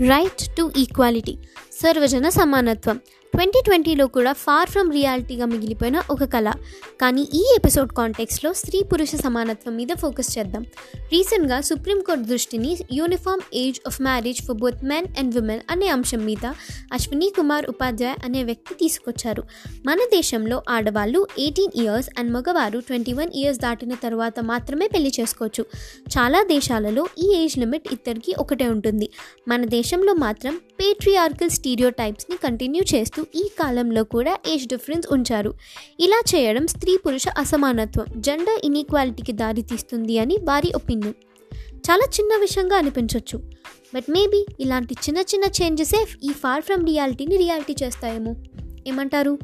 right to equality. సర్వజన సమానత్వం. Twenty ట్వంటీలో కూడా ఫార్ ఫ్రమ్ రియాలిటీగా మిగిలిపోయిన ఒక కళ. కానీ ఈ ఎపిసోడ్ కాంటెక్స్లో స్త్రీ పురుష సమానత్వం మీద ఫోకస్ చేద్దాం. రీసెంట్గా సుప్రీంకోర్టు దృష్టిని uniform age of marriage for both men and women అనే అంశం మీద అశ్విని కుమార్ ఉపాధ్యాయ్ అనే వ్యక్తి తీసుకొచ్చారు. మన దేశంలో ఆడవాళ్ళు ఎయిటీన్ ఇయర్స్ అండ్ మగవారు ట్వంటీ వన్ ఇయర్స్ దాటిన తర్వాత మాత్రమే పెళ్ళి చేసుకోవచ్చు. చాలా దేశాలలో ఈ ఏజ్ లిమిట్ ఇద్దరికి ఒకటే ఉంటుంది. మన దేశంలో మాత్రం పేట్రియార్కల్ స్టీరియో టైప్స్ని కంటిన్యూ చేస్తూ ఈ కాలంలో కూడా ఏజ్ డిఫరెన్స్ ఉంచారు. ఇలా చేయడం స్త్రీ పురుష అసమానత్వం జెండర్ ఇన్ఈక్వాలిటీకి దారితీస్తుంది అని వారి ఒపీనియన్ చాలా చిన్న విషయంగా అనిపించవచ్చు బట్ మేబీ ఇలాంటి చిన్న చిన్న చేంజెసే ఈ ఫార్ ఫ్రమ్ రియాలిటీని రియాలిటీ చేస్తాయేమో. ఏమంటారు?